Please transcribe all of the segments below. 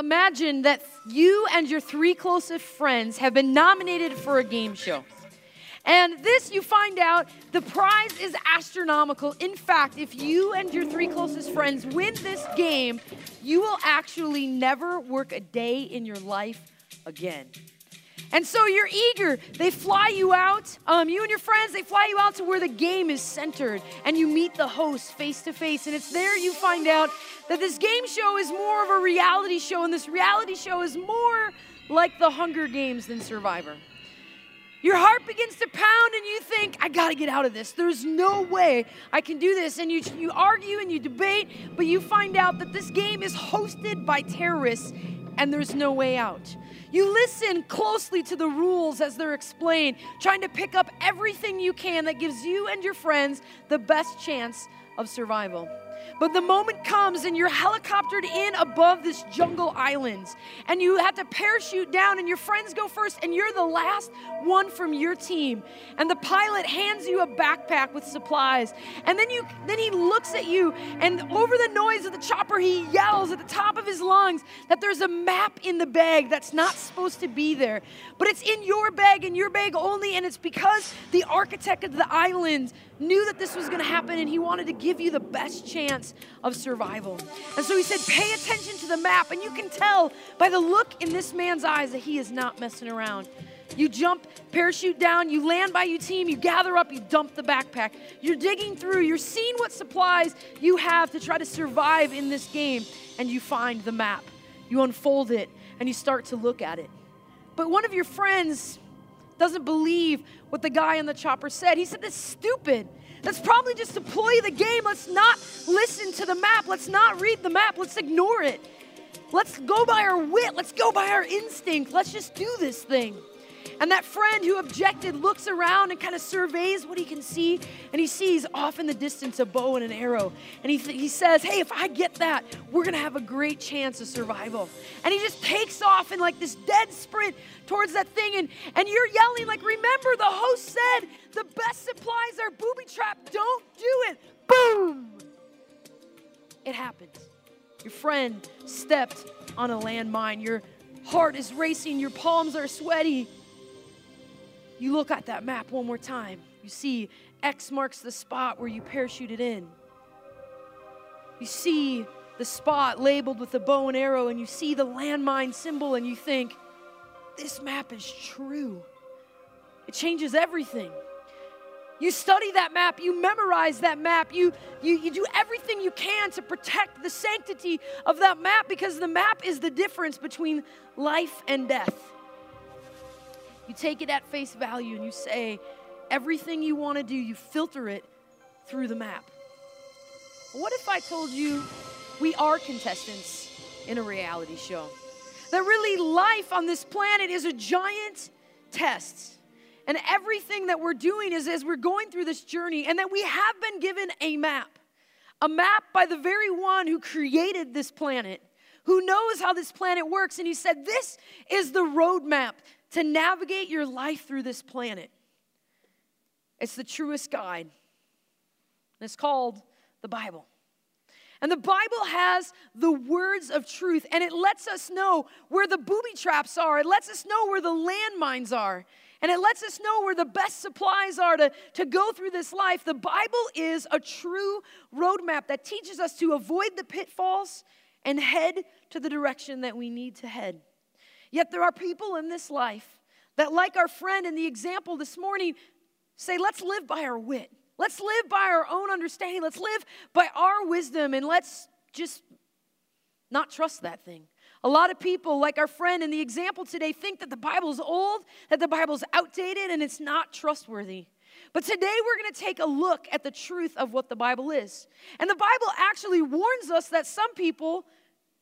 imagine that you and your three closest friends have been nominated for a game show. And this, you find out, the prize is astronomical. In fact, if you and your three closest friends win this game, you will actually never work a day in your life again. And so you're eager. They fly you out, um, you and your friends, they fly you out to where the game is centered, and you meet the host face to face. And it's there you find out that this game show is more of a reality show, and this reality show is more like the Hunger Games than Survivor. Your heart begins to pound, and you think, I gotta get out of this. There's no way I can do this. And you, you argue and you debate, but you find out that this game is hosted by terrorists, and there's no way out. You listen closely to the rules as they're explained, trying to pick up everything you can that gives you and your friends the best chance of survival. But the moment comes and you're helicoptered in above this jungle islands and you have to parachute down and your friends go first and you're the last one from your team. And the pilot hands you a backpack with supplies. And then you then he looks at you and over the noise of the chopper he yells at the top of his lungs that there's a map in the bag that's not supposed to be there. But it's in your bag and your bag only and it's because the architect of the island knew that this was going to happen and he wanted to give you the best chance of survival. And so he said, Pay attention to the map. And you can tell by the look in this man's eyes that he is not messing around. You jump, parachute down, you land by your team, you gather up, you dump the backpack. You're digging through, you're seeing what supplies you have to try to survive in this game, and you find the map. You unfold it, and you start to look at it. But one of your friends doesn't believe what the guy on the chopper said. He said, That's stupid. That's probably just to play the game. Let's not listen to the map. Let's not read the map. Let's ignore it. Let's go by our wit. Let's go by our instinct. Let's just do this thing. And that friend who objected looks around and kind of surveys what he can see, and he sees off in the distance a bow and an arrow. And he, th- he says, Hey, if I get that, we're gonna have a great chance of survival. And he just takes off in like this dead sprint towards that thing, and, and you're yelling, like, Remember, the host said the best supplies are booby trap. Don't do it. Boom! It happens. Your friend stepped on a landmine. Your heart is racing. Your palms are sweaty. You look at that map one more time. You see X marks the spot where you parachuted in. You see the spot labeled with the bow and arrow, and you see the landmine symbol, and you think, this map is true. It changes everything. You study that map, you memorize that map, you, you, you do everything you can to protect the sanctity of that map because the map is the difference between life and death. You take it at face value and you say, everything you want to do, you filter it through the map. What if I told you we are contestants in a reality show? That really life on this planet is a giant test. And everything that we're doing is as we're going through this journey, and that we have been given a map. A map by the very one who created this planet, who knows how this planet works. And he said, This is the roadmap to navigate your life through this planet. It's the truest guide. And It's called the Bible. And the Bible has the words of truth, and it lets us know where the booby traps are. It lets us know where the landmines are. And it lets us know where the best supplies are to, to go through this life. The Bible is a true roadmap that teaches us to avoid the pitfalls and head to the direction that we need to head. Yet there are people in this life that, like our friend in the example this morning, say, let's live by our wit. Let's live by our own understanding. Let's live by our wisdom and let's just not trust that thing. A lot of people, like our friend in the example today, think that the Bible's old, that the Bible's outdated, and it's not trustworthy. But today we're going to take a look at the truth of what the Bible is. And the Bible actually warns us that some people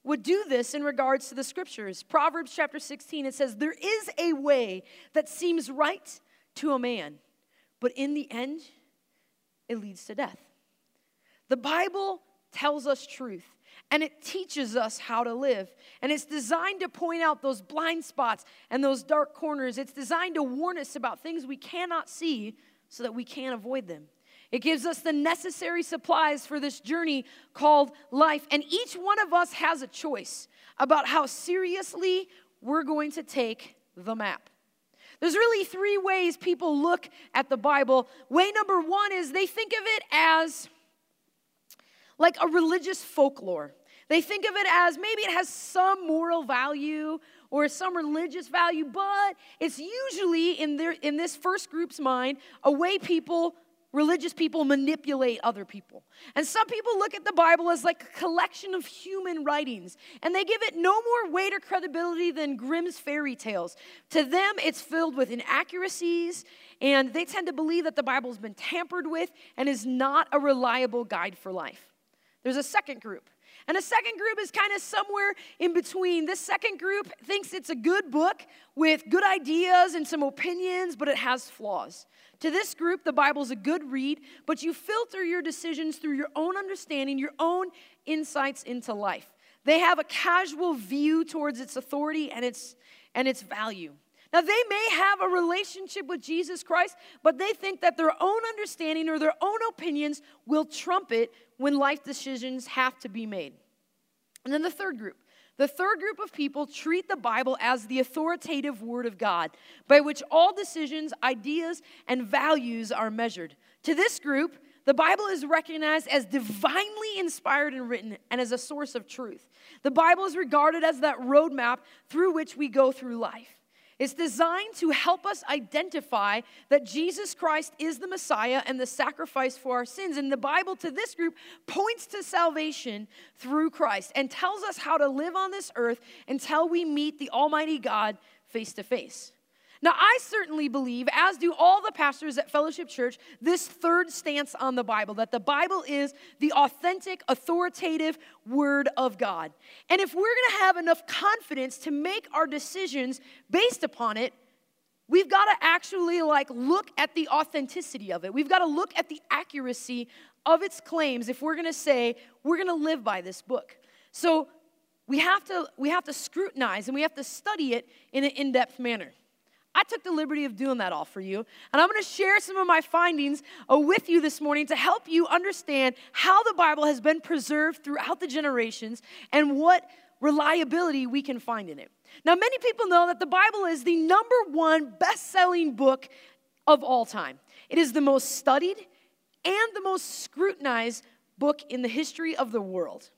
would do this in regards to the scriptures. Proverbs chapter 16, it says, There is a way that seems right to a man, but in the end, it leads to death. The Bible tells us truth and it teaches us how to live. And it's designed to point out those blind spots and those dark corners. It's designed to warn us about things we cannot see so that we can avoid them. It gives us the necessary supplies for this journey called life. And each one of us has a choice. about how seriously we're going to take the map. There's really three ways people look at the Bible. Way number one is they think of it as like a religious folklore. They think of it as maybe it has some moral value or some religious value, but it's usually in their in this first group's mind a way people religious people manipulate other people. And some people look at the Bible as like a collection of human writings, and they give it no more weight or credibility than Grimm's fairy tales. To them, it's filled with inaccuracies, and they tend to believe that the Bible's been tampered with and is not a reliable guide for life. There's a second group. And a second group is kind of somewhere in between. This second group thinks it's a good book with good ideas and some opinions, but it has flaws. To this group, the Bible is a good read, but you filter your decisions through your own understanding, your own insights into life. They have a casual view towards its authority and its, and its value. Now, they may have a relationship with Jesus Christ, but they think that their own understanding or their own opinions will trump it when life decisions have to be made. And then the third group. The third group of people treat the Bible as the authoritative Word of God, by which all decisions, ideas, and values are measured. To this group, the Bible is recognized as divinely inspired and written and as a source of truth. The Bible is regarded as that roadmap through which we go through life. It's designed to help us identify that Jesus Christ is the Messiah and the sacrifice for our sins. And the Bible to this group points to salvation through Christ and tells us how to live on this earth until we meet the Almighty God face to face. Now, I certainly believe, as do all the pastors at Fellowship Church, this third stance on the Bible that the Bible is the authentic, authoritative Word of God. And if we're going to have enough confidence to make our decisions based upon it, we've got to actually like look at the authenticity of it. We've got to look at the accuracy of its claims if we're going to say we're going to live by this book. So we have to we have to scrutinize and we have to study it in an in-depth manner. I took the liberty of doing that all for you. And I'm going to share some of my findings uh, with you this morning to help you understand how the Bible has been preserved throughout the generations and what reliability we can find in it. Now, many people know that the Bible is the number one best selling book of all time. It is the most studied and the most scrutinized book in the history of the world.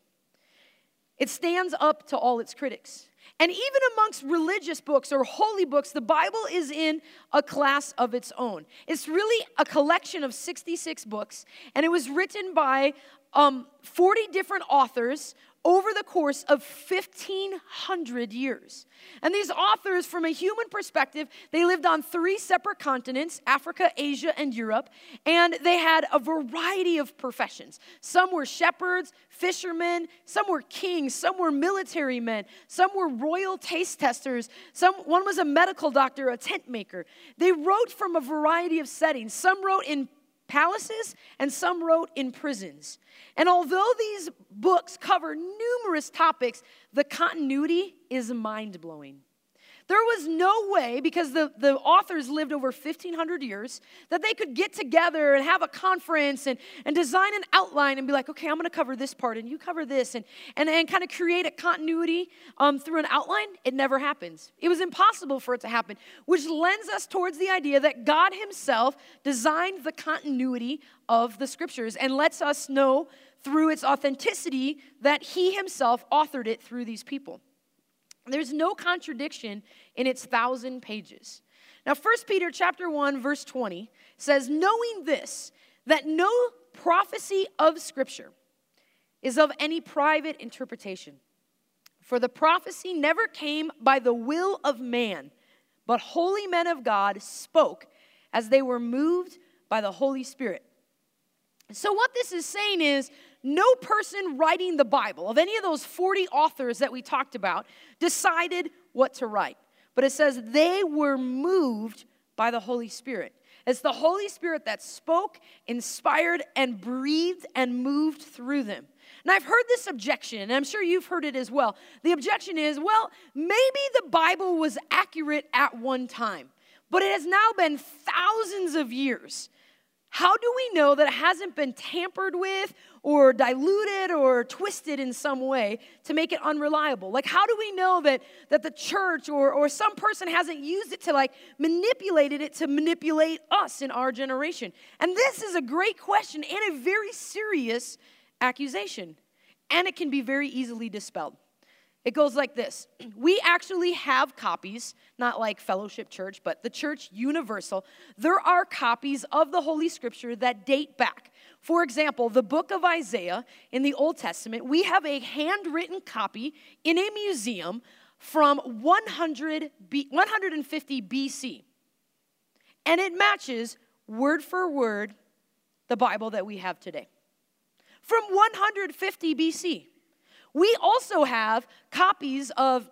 It stands up to all its critics. And even amongst religious books or holy books, the Bible is in a class of its own. It's really a collection of 66 books, and it was written by um, 40 different authors over the course of 1500 years. And these authors, from a human perspective, they lived on three separate continents Africa, Asia, and Europe. And they had a variety of professions. Some were shepherds, fishermen, some were kings, some were military men, some were royal taste testers, some, one was a medical doctor, a tent maker. They wrote from a variety of settings. Some wrote in palaces and some wrote in prisons. And although these books cover numerous topics, the continuity is mind blowing. There was no way, because the, the authors lived over 1,500 years, that they could get together and have a conference and, and design an outline and be like, okay, I'm going to cover this part and you cover this and, and, and kind of create a continuity um, through an outline. It never happens. It was impossible for it to happen, which lends us towards the idea that God Himself designed the continuity of the scriptures and lets us know through its authenticity that He Himself authored it through these people. There's no contradiction in its thousand pages. Now, 1 Peter chapter 1, verse 20 says, knowing this, that no prophecy of Scripture is of any private interpretation. For the prophecy never came by the will of man, but holy men of God spoke as they were moved by the Holy Spirit. So, what this is saying is no person writing the Bible, of any of those 40 authors that we talked about, decided what to write. But it says they were moved by the Holy Spirit. It's the Holy Spirit that spoke, inspired, and breathed and moved through them. And I've heard this objection, and I'm sure you've heard it as well. The objection is well, maybe the Bible was accurate at one time, but it has now been thousands of years How do we know that it hasn't been tampered with or diluted or twisted in some way to make it unreliable? Like, how do we know that, that the church or, or some person hasn't used it to like manipulated it to manipulate us in our generation? And this is a great question and a very serious accusation. And it can be very easily dispelled. It goes like this We actually have copies, not like Fellowship Church, but the Church Universal. There are copies of the Holy Scripture that date back. For example, the book of Isaiah in the Old Testament, we have a handwritten copy in a museum from 100 B, 150 BC. And it matches word for word the Bible that we have today. From 150 BC. We also have copies of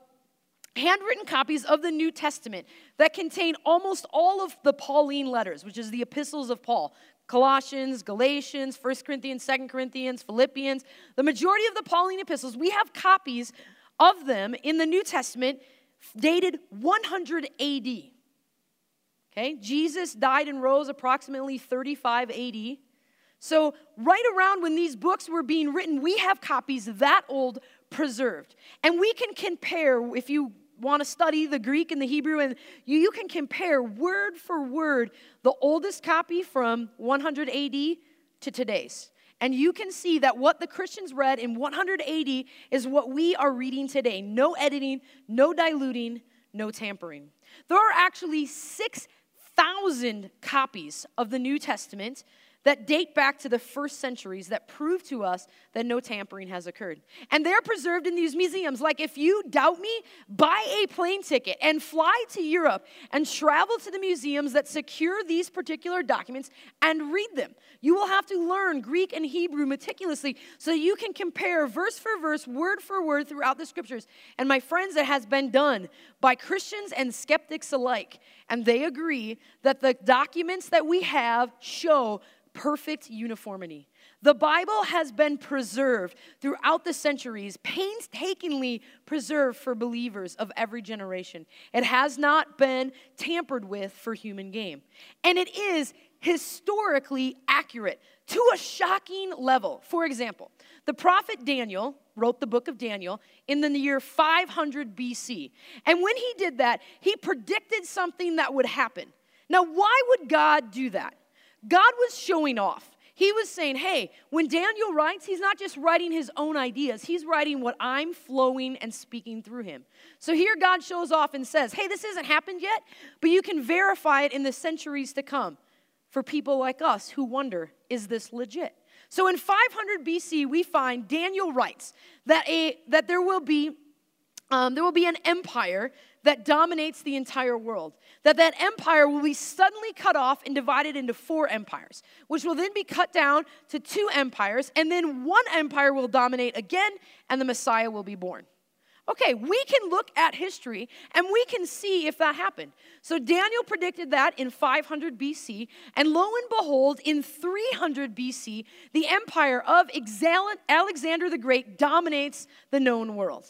handwritten copies of the New Testament that contain almost all of the Pauline letters, which is the epistles of Paul. Colossians, Galatians, 1 Corinthians, 2 Corinthians, Philippians, the majority of the Pauline epistles, we have copies of them in the New Testament dated 100 AD. Okay, Jesus died and rose approximately 35 AD. So, right around when these books were being written, we have copies that old preserved. And we can compare, if you want to study the Greek and the Hebrew, and you, you can compare word for word the oldest copy from 100 AD to today's. And you can see that what the Christians read in 180 is what we are reading today. No editing, no diluting, no tampering. There are actually 6,000 copies of the New Testament that date back to the first centuries that prove to us that no tampering has occurred. And they're preserved in these museums. Like, if you doubt me, buy a plane ticket and fly to Europe and travel to the museums that secure these particular documents and read them. You will have to learn Greek and Hebrew meticulously so that you can compare verse for verse, word for word throughout the scriptures. And my friends, it has been done by Christians and skeptics alike. And they agree that the documents that we have show perfect uniformity. The Bible has been preserved throughout the centuries, painstakingly preserved for believers of every generation. It has not been tampered with for human game. And it is historically accurate to a shocking level. For example, the prophet Daniel wrote the book of Daniel in the year 500 BC. And when he did that, he predicted something that would happen. Now, why would God do that? God was showing off. He was saying, hey, when Daniel writes, he's not just writing his own ideas, he's writing what I'm flowing and speaking through him. So here God shows off and says, hey, this hasn't happened yet, but you can verify it in the centuries to come for people like us who wonder, is this legit? So in 500 BC, we find Daniel writes that, a, that there will be um, there will be an empire that dominates the entire world. That that empire will be suddenly cut off and divided into four empires, which will then be cut down to two empires, and then one empire will dominate again, and the Messiah will be born. Okay, we can look at history and we can see if that happened. So Daniel predicted that in 500 BC, and lo and behold, in 300 BC, the empire of Alexander the Great dominates the known world.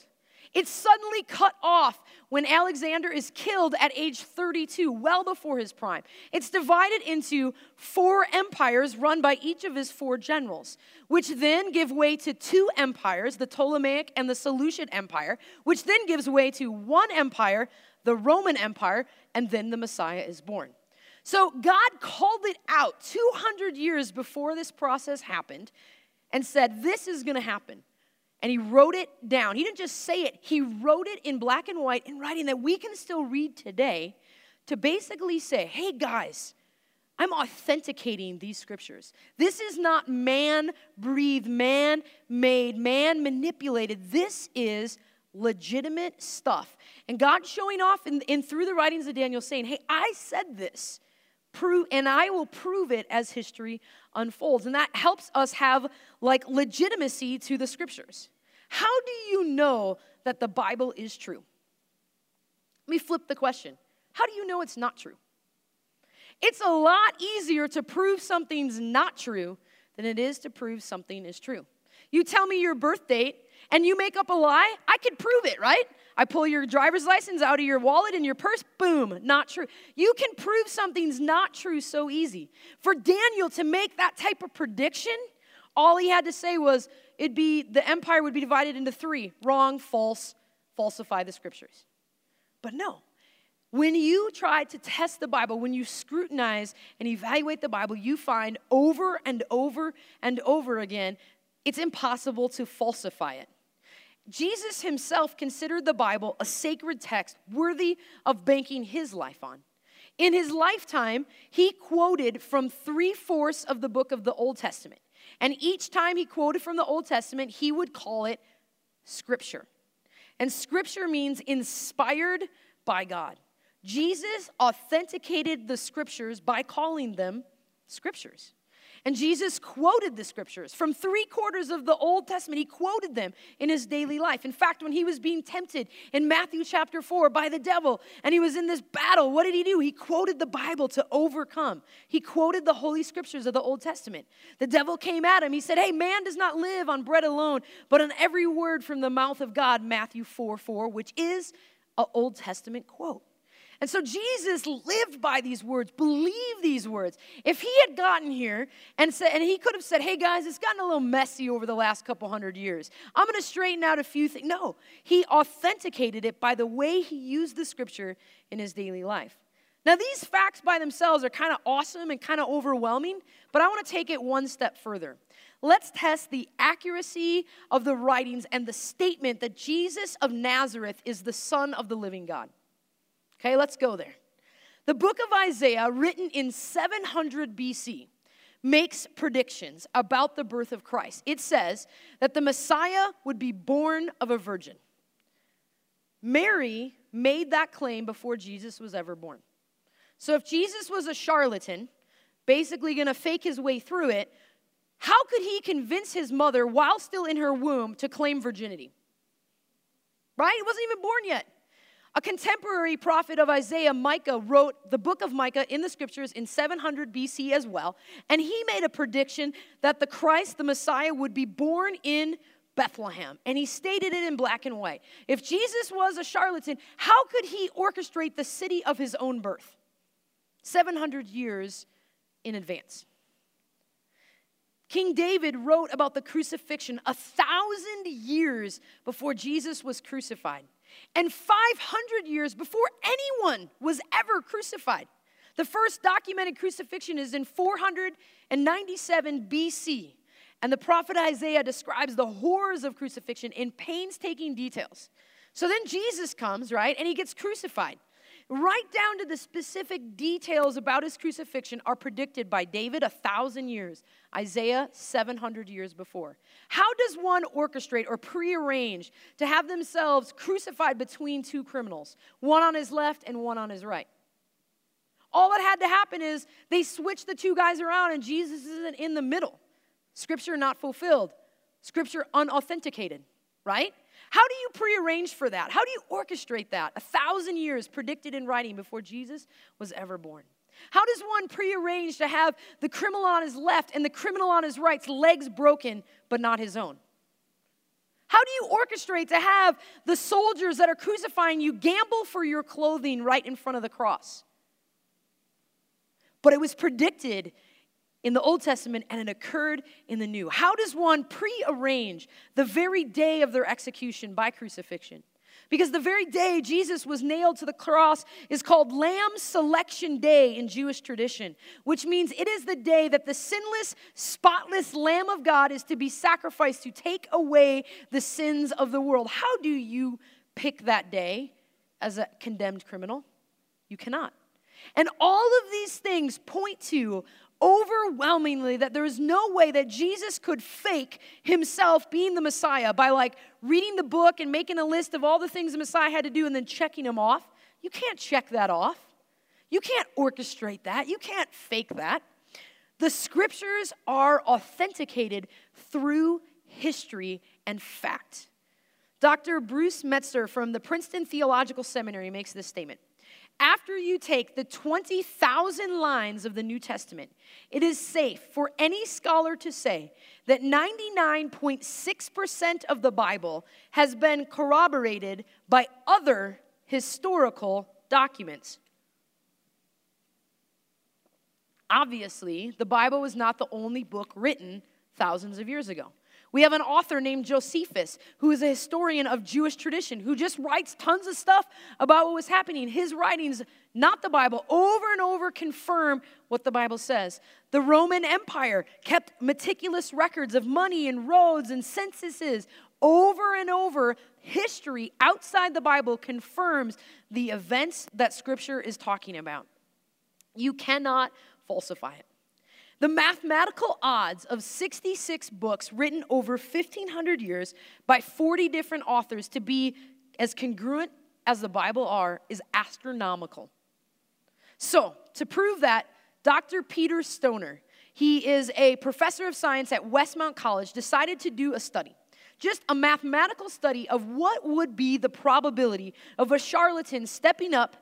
It's suddenly cut off when Alexander is killed at age 32, well before his prime. It's divided into four empires run by each of his four generals, which then give way to two empires, the Ptolemaic and the Seleucid Empire, which then gives way to one empire, the Roman Empire, and then the Messiah is born. So God called it out 200 years before this process happened and said, This is going to happen and he wrote it down. He didn't just say it, he wrote it in black and white in writing that we can still read today to basically say, hey guys, I'm authenticating these scriptures. This is not man breathed, man made, man manipulated. This is legitimate stuff. And God showing off in, in through the writings of Daniel saying, hey, I said this. Prove, and I will prove it as history unfolds. And that helps us have like legitimacy to the scriptures. How do you know that the Bible is true? Let me flip the question. How do you know it's not true? It's a lot easier to prove something's not true than it is to prove something is true. You tell me your birth date and you make up a lie, I could prove it, right? I pull your driver's license out of your wallet and your purse, boom, not true. You can prove something's not true so easy. For Daniel to make that type of prediction, all he had to say was it'd be the empire would be divided into three wrong, false, falsify the scriptures. But no, when you try to test the Bible, when you scrutinize and evaluate the Bible, you find over and over and over again it's impossible to falsify it. Jesus himself considered the Bible a sacred text worthy of banking his life on. In his lifetime, he quoted from three fourths of the book of the Old Testament. And each time he quoted from the Old Testament, he would call it Scripture. And Scripture means inspired by God. Jesus authenticated the Scriptures by calling them Scriptures. And Jesus quoted the scriptures from three quarters of the Old Testament. He quoted them in his daily life. In fact, when he was being tempted in Matthew chapter 4 by the devil and he was in this battle, what did he do? He quoted the Bible to overcome. He quoted the Holy Scriptures of the Old Testament. The devil came at him. He said, Hey, man does not live on bread alone, but on every word from the mouth of God, Matthew 4 4, which is an Old Testament quote. And so Jesus lived by these words, believed these words. If he had gotten here and said, and he could have said, hey guys, it's gotten a little messy over the last couple hundred years. I'm gonna straighten out a few things. No, he authenticated it by the way he used the scripture in his daily life. Now, these facts by themselves are kind of awesome and kind of overwhelming, but I want to take it one step further. Let's test the accuracy of the writings and the statement that Jesus of Nazareth is the Son of the living God. Okay, let's go there. The book of Isaiah, written in 700 BC, makes predictions about the birth of Christ. It says that the Messiah would be born of a virgin. Mary made that claim before Jesus was ever born. So if Jesus was a charlatan, basically going to fake his way through it, how could he convince his mother while still in her womb to claim virginity? Right? He wasn't even born yet. A contemporary prophet of Isaiah, Micah, wrote the book of Micah in the scriptures in 700 BC as well, and he made a prediction that the Christ, the Messiah, would be born in Bethlehem. And he stated it in black and white. If Jesus was a charlatan, how could he orchestrate the city of his own birth? 700 years in advance. King David wrote about the crucifixion a thousand years before Jesus was crucified and 500 years before anyone was ever crucified. The first documented crucifixion is in 497 BC. And the prophet Isaiah describes the horrors of crucifixion in painstaking details. So then Jesus comes, right, and he gets crucified right down to the specific details about his crucifixion, are predicted by David a thousand years, Isaiah 700 years before. How does one orchestrate or prearrange to have themselves crucified between two criminals, one on his left and one on his right? All that had to happen is they switched the two guys around and Jesus isn't in the middle. Scripture not fulfilled, scripture unauthenticated, right? How do you prearrange for that? How do you orchestrate that? A thousand years predicted in writing before Jesus was ever born. How does one prearrange to have the criminal on his left and the criminal on his right's legs broken, but not his own? How do you orchestrate to have the soldiers that are crucifying you gamble for your clothing right in front of the cross? But it was predicted in the Old Testament and it occurred in the New. How does one prearrange the very day of their execution by crucifixion? Because the very day Jesus was nailed to the cross is called Lamb Selection Day in Jewish tradition, which means it is the day that the sinless, spotless Lamb of God is to be sacrificed to take away the sins of the world. How do you pick that day as a condemned criminal? You cannot. And all of these things point to overwhelmingly that there is no way that Jesus could fake himself being the Messiah by like reading the book and making a list of all the things the Messiah had to do and then checking them off. You can't check that off. You can't orchestrate that. You can't fake that. The scriptures are authenticated through history and fact. Dr. Bruce Metzger from the Princeton Theological Seminary makes this statement after you take the 20,000 lines of the New Testament, it is safe for any scholar to say that 99.6% of the Bible has been corroborated by other historical documents. Obviously, the Bible was not the only book written thousands of years ago. We have an author named Josephus, who is a historian of Jewish tradition, who just writes tons of stuff about what was happening. His writings, not the Bible, over and over confirm what the Bible says. The Roman Empire kept meticulous records of money and roads and censuses. Over and over, history outside the Bible confirms the events that Scripture is talking about. You cannot falsify it. The mathematical odds of 66 books written over 1,500 years by 40 different authors to be as congruent as the Bible are is astronomical. So, to prove that, Dr. Peter Stoner, he is a professor of science at Westmont College, decided to do a study just a mathematical study of what would be the probability of a charlatan stepping up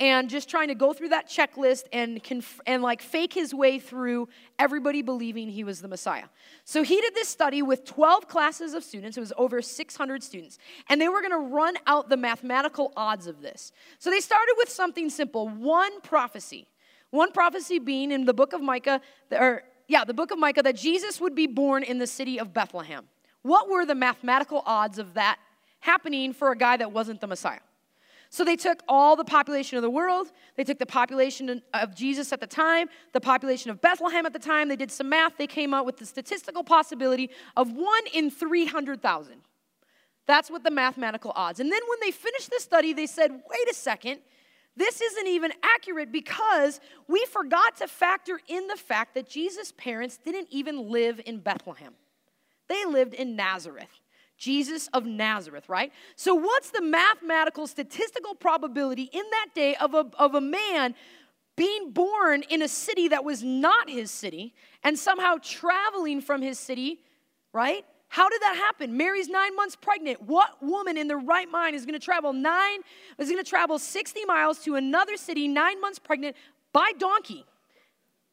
and just trying to go through that checklist and, conf- and like fake his way through everybody believing he was the Messiah. So he did this study with 12 classes of students. It was over 600 students. And they were going to run out the mathematical odds of this. So they started with something simple one prophecy. One prophecy being in the book of Micah, or yeah, the book of Micah, that Jesus would be born in the city of Bethlehem. What were the mathematical odds of that happening for a guy that wasn't the Messiah? So they took all the population of the world, they took the population of Jesus at the time, the population of Bethlehem at the time, they did some math, they came out with the statistical possibility of 1 in 300,000. That's what the mathematical odds. And then when they finished the study, they said, wait a second, this isn't even accurate because we forgot to factor in the fact that Jesus' parents didn't even live in Bethlehem. They lived in Nazareth. Jesus of Nazareth, right? So, what's the mathematical statistical probability in that day of a, of a man being born in a city that was not his city and somehow traveling from his city, right? How did that happen? Mary's nine months pregnant. What woman in their right mind is going to travel nine, is going to travel 60 miles to another city, nine months pregnant, by donkey,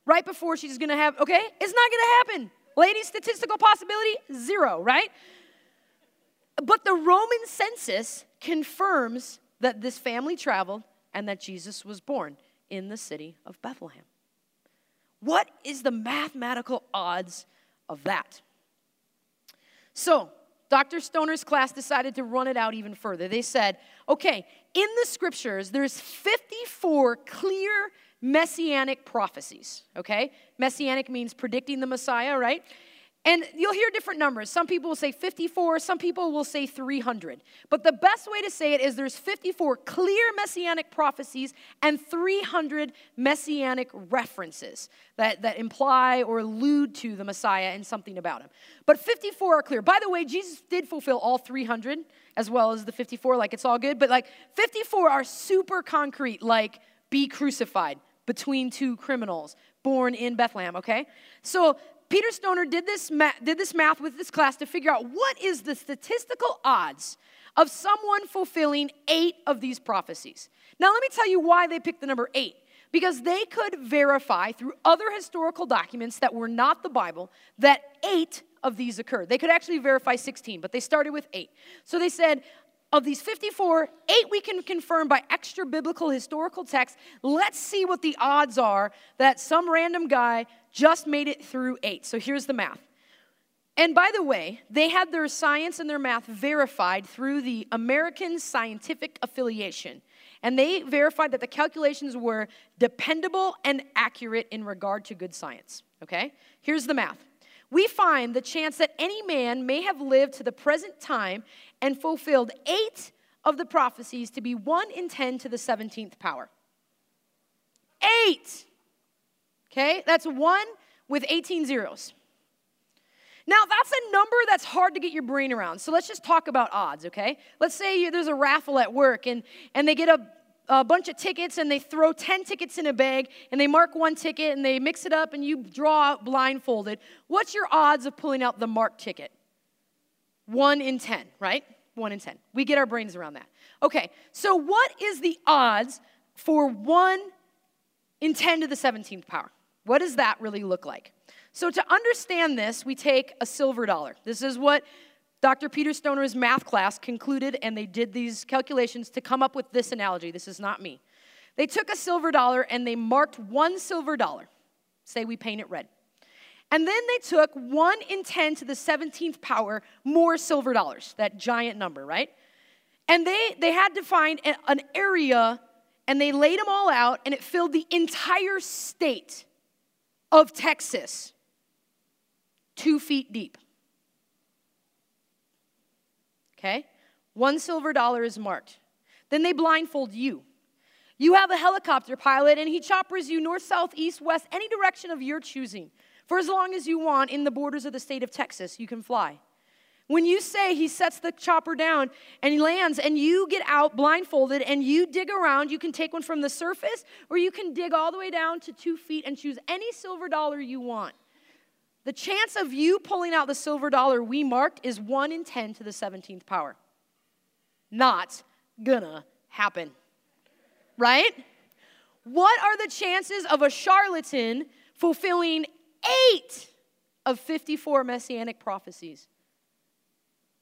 right before she's going to have, okay? It's not going to happen. Ladies, statistical possibility, zero, right? But the Roman census confirms that this family traveled and that Jesus was born in the city of Bethlehem. What is the mathematical odds of that? So, Dr. Stoner's class decided to run it out even further. They said, okay, in the scriptures, there's 54 clear messianic prophecies, okay? Messianic means predicting the Messiah, right? And you'll hear different numbers. Some people will say 54, some people will say 300. But the best way to say it is there's 54 clear messianic prophecies and 300 messianic references that, that imply or allude to the Messiah and something about him. But 54 are clear. By the way, Jesus did fulfill all 300 as well as the 54, like it's all good. But like 54 are super concrete, like be crucified between two criminals born in Bethlehem, okay? So Peter Stoner did this, ma- did this math with this class to figure out what is the statistical odds of someone fulfilling eight of these prophecies. Now, let me tell you why they picked the number eight. Because they could verify through other historical documents that were not the Bible that eight of these occurred. They could actually verify 16, but they started with eight. So they said, of these 54, eight we can confirm by extra biblical historical texts. Let's see what the odds are that some random guy just made it through eight. So here's the math. And by the way, they had their science and their math verified through the American Scientific Affiliation. And they verified that the calculations were dependable and accurate in regard to good science. Okay? Here's the math. We find the chance that any man may have lived to the present time and fulfilled eight of the prophecies to be 1 in 10 to the 17th power. Eight! Okay, that's one with 18 zeros. Now, that's a number that's hard to get your brain around. So let's just talk about odds, okay? Let's say there's a raffle at work and, and they get a, a bunch of tickets and they throw 10 tickets in a bag and they mark one ticket and they mix it up and you draw blindfolded. What's your odds of pulling out the marked ticket? One in 10, right? One in 10. We get our brains around that. Okay, so what is the odds for 1 in 10 to the 17th power. What does that really look like? So, to understand this, we take a silver dollar. This is what Dr. Peter Stoner's math class concluded, and they did these calculations to come up with this analogy. This is not me. They took a silver dollar and they marked one silver dollar. Say we paint it red. And then they took 1 in 10 to the 17th power more silver dollars, that giant number, right? And they, they had to find an area and they laid them all out and it filled the entire state of Texas two feet deep. Okay? One silver dollar is marked. Then they blindfold you. You have a helicopter pilot, and he choppers you north, south, east, west, any direction of your choosing. For as long as you want in the borders of the state of Texas, you can fly. When you say he sets the chopper down and he lands and you get out blindfolded and you dig around, you can take one from the surface or you can dig all the way down to two feet and choose any silver dollar you want. The chance of you pulling out the silver dollar we marked is 1 in 10 to the 17th power. Not gonna happen. Right? What are the chances of a charlatan fulfilling eight of 54 messianic prophecies.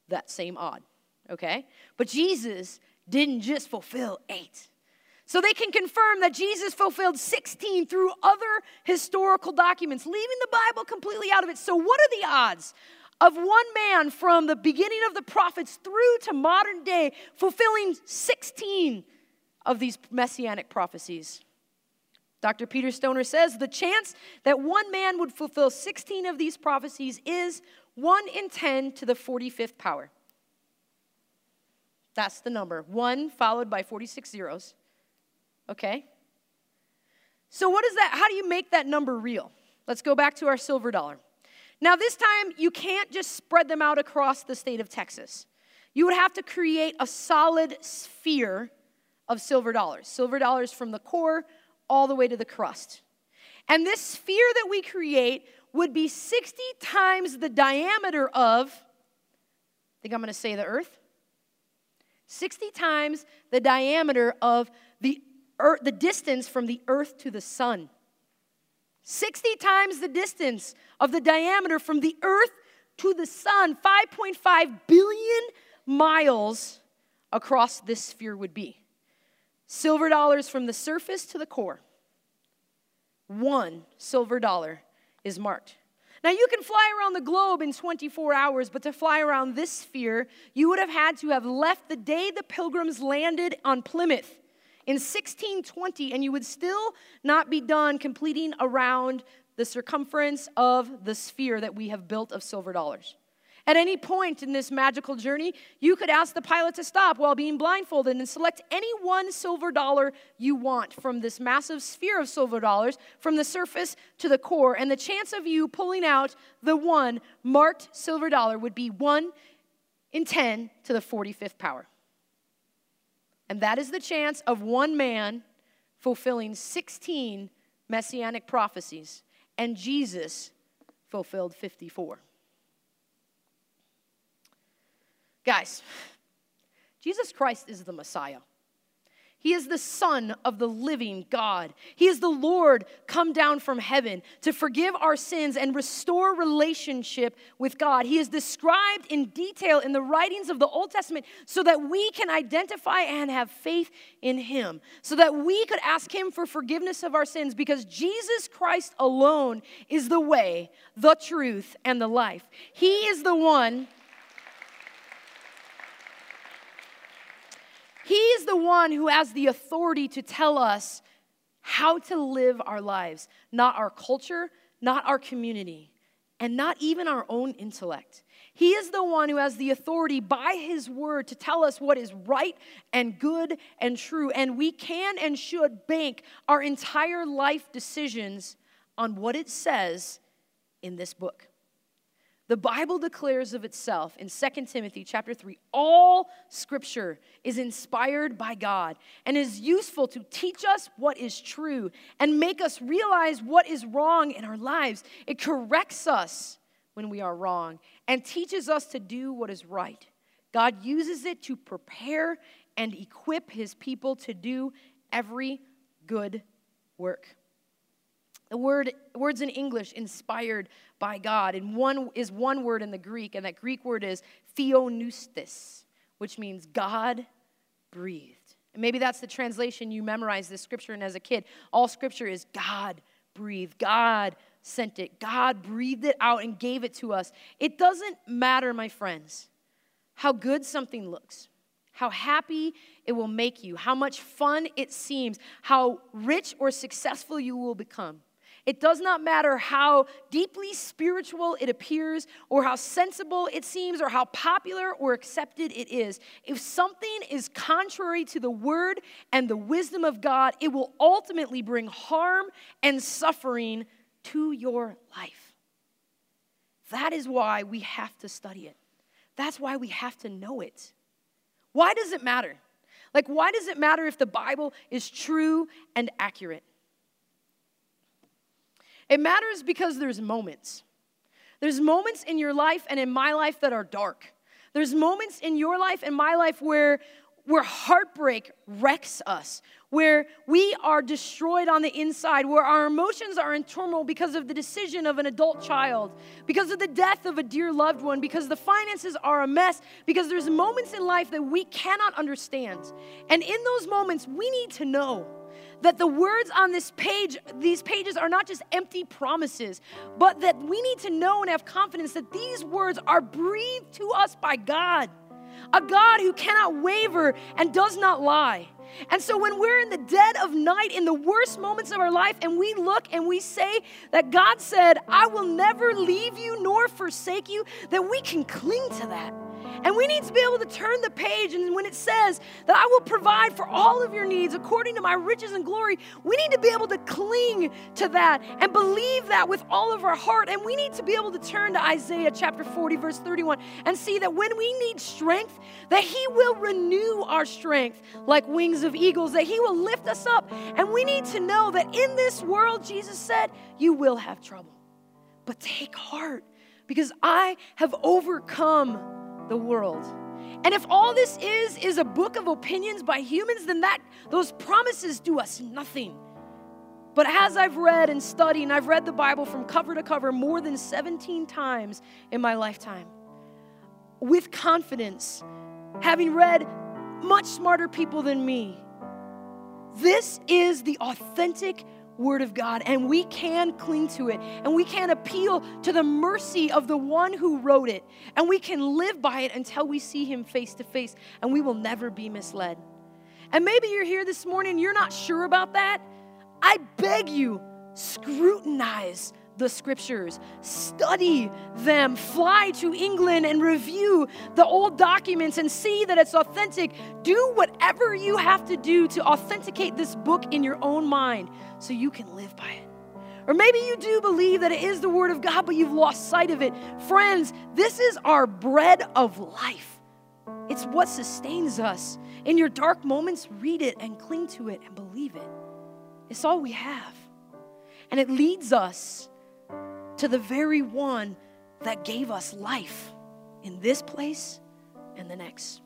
That same odd, okay? But Jesus didn't just fulfill eight. So they can confirm that Jesus fulfilled 16 through other historical documents, leaving the Bible completely out of it. So, what are the odds of one man from the beginning of the prophets through to modern day fulfilling 16 of these messianic prophecies? Dr. Peter Stoner says the chance that one man would fulfill 16 of these prophecies is 1 in 10 to the 45th power. That's the number. 1 followed by 46 zeros. Okay? So, what is that? How do you make that number real? Let's go back to our silver dollar. Now, this time, you can't just spread them out across the state of Texas. You would have to create a solid sphere of silver dollars. Silver dollars from the core all the way to the crust. And this sphere that we create would be 60 times the diameter of, I think I'm to say the earth. 60 times the diameter of the earth, the distance from the earth to the sun. 60 times the distance of the diameter from the earth to the sun. 5.5 billion miles across this sphere would be. Silver dollars from the surface to the core. One silver dollar is marked. Now, you can fly around the globe in 24 hours, but to fly around this sphere, you would have had to have left the day the pilgrims landed on Plymouth in 1620, and you would still not be done completing around the circumference of the sphere that we have built of silver dollars. At any point in this magical journey, you could ask the pilot to stop while being blindfolded and select any one silver dollar you want from this massive sphere of silver dollars from the surface to the core. And the chance of you pulling out the one marked silver dollar would be 1 in 10 to the 45th power. And that is the chance of one man fulfilling 16 messianic prophecies, and Jesus fulfilled 54. Guys, Jesus Christ is the Messiah. He is the Son of the living God. He is the Lord come down from heaven to forgive our sins and restore relationship with God. He is described in detail in the writings of the Old Testament so that we can identify and have faith in Him, so that we could ask Him for forgiveness of our sins because Jesus Christ alone is the way, the truth, and the life. He is the one He is the one who has the authority to tell us how to live our lives, not our culture, not our community, and not even our own intellect. He is the one who has the authority by His word to tell us what is right and good and true. And we can and should bank our entire life decisions on what it says in this book. The Bible declares of itself in 2 Timothy chapter 3 all scripture is inspired by God and is useful to teach us what is true and make us realize what is wrong in our lives. It corrects us when we are wrong and teaches us to do what is right. God uses it to prepare and equip his people to do every good work. The word words in English inspired by God, and one is one word in the Greek, and that Greek word is theopneustos, which means God breathed. And maybe that's the translation you memorized this scripture in as a kid. All scripture is God breathed. God sent it. God breathed it out and gave it to us. It doesn't matter, my friends, how good something looks, how happy it will make you, how much fun it seems, how rich or successful you will become. It does not matter how deeply spiritual it appears, or how sensible it seems, or how popular or accepted it is. If something is contrary to the word and the wisdom of God, it will ultimately bring harm and suffering to your life. That is why we have to study it. That's why we have to know it. Why does it matter? Like, why does it matter if the Bible is true and accurate? It matters because there's moments. There's moments in your life and in my life that are dark. There's moments in your life and my life where, where heartbreak wrecks us, where we are destroyed on the inside, where our emotions are in turmoil because of the decision of an adult child, because of the death of a dear loved one, because the finances are a mess, because there's moments in life that we cannot understand. And in those moments, we need to know that the words on this page, these pages are not just empty promises, but that we need to know and have confidence that these words are breathed to us by God, a God who cannot waver and does not lie. And so, when we're in the dead of night, in the worst moments of our life, and we look and we say that God said, I will never leave you nor forsake you, that we can cling to that. And we need to be able to turn the page. And when it says that I will provide for all of your needs according to my riches and glory, we need to be able to cling to that and believe that with all of our heart. And we need to be able to turn to Isaiah chapter 40, verse 31, and see that when we need strength, that He will renew our strength like wings of eagles, that He will lift us up. And we need to know that in this world, Jesus said, you will have trouble. But take heart because I have overcome the world. And if all this is is a book of opinions by humans, then that those promises do us nothing. But as I've read and studied, and I've read the Bible from cover to cover more than 17 times in my lifetime, with confidence, having read much smarter people than me, this is the authentic Word of God, and we can cling to it, and we can appeal to the mercy of the one who wrote it, and we can live by it until we see Him face to face, and we will never be misled. And maybe you're here this morning, you're not sure about that. I beg you, scrutinize the scriptures, study them, fly to England and review the old documents and see that it's authentic. Do whatever you have to do to authenticate this book in your own mind so you can live by it. Or maybe you do believe that it is the Word of God, but you've lost sight of it. Friends, this is our bread of life. It's what sustains us. In your dark moments, read it and cling to it and believe it. It's all we have. And it leads us to the very one that gave us life in this place and the next.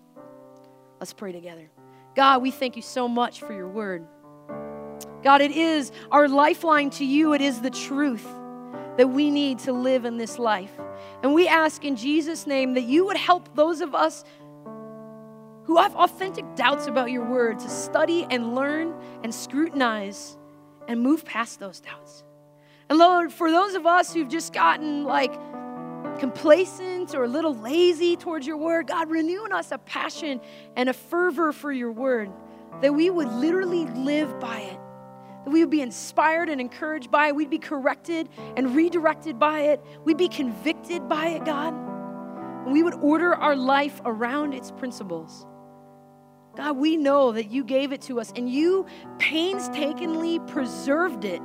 Let's pray together. God, we thank you so much for your word. God, it is our lifeline to you, it is the truth that we need to live in this life. And we ask in Jesus' name that you would help those of us who have authentic doubts about your word to study and learn and scrutinize and move past those doubts. And Lord, for those of us who've just gotten like complacent or a little lazy towards your word, God, renew in us a passion and a fervor for your word that we would literally live by it. That we would be inspired and encouraged by it. We'd be corrected and redirected by it. We'd be convicted by it, God. And we would order our life around its principles. God, we know that you gave it to us and you painstakingly preserved it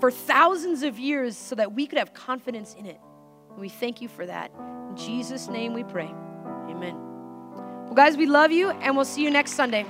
for thousands of years so that we could have confidence in it. And we thank you for that. In Jesus' name we pray. Amen. Well, guys, we love you, and we'll see you next Sunday.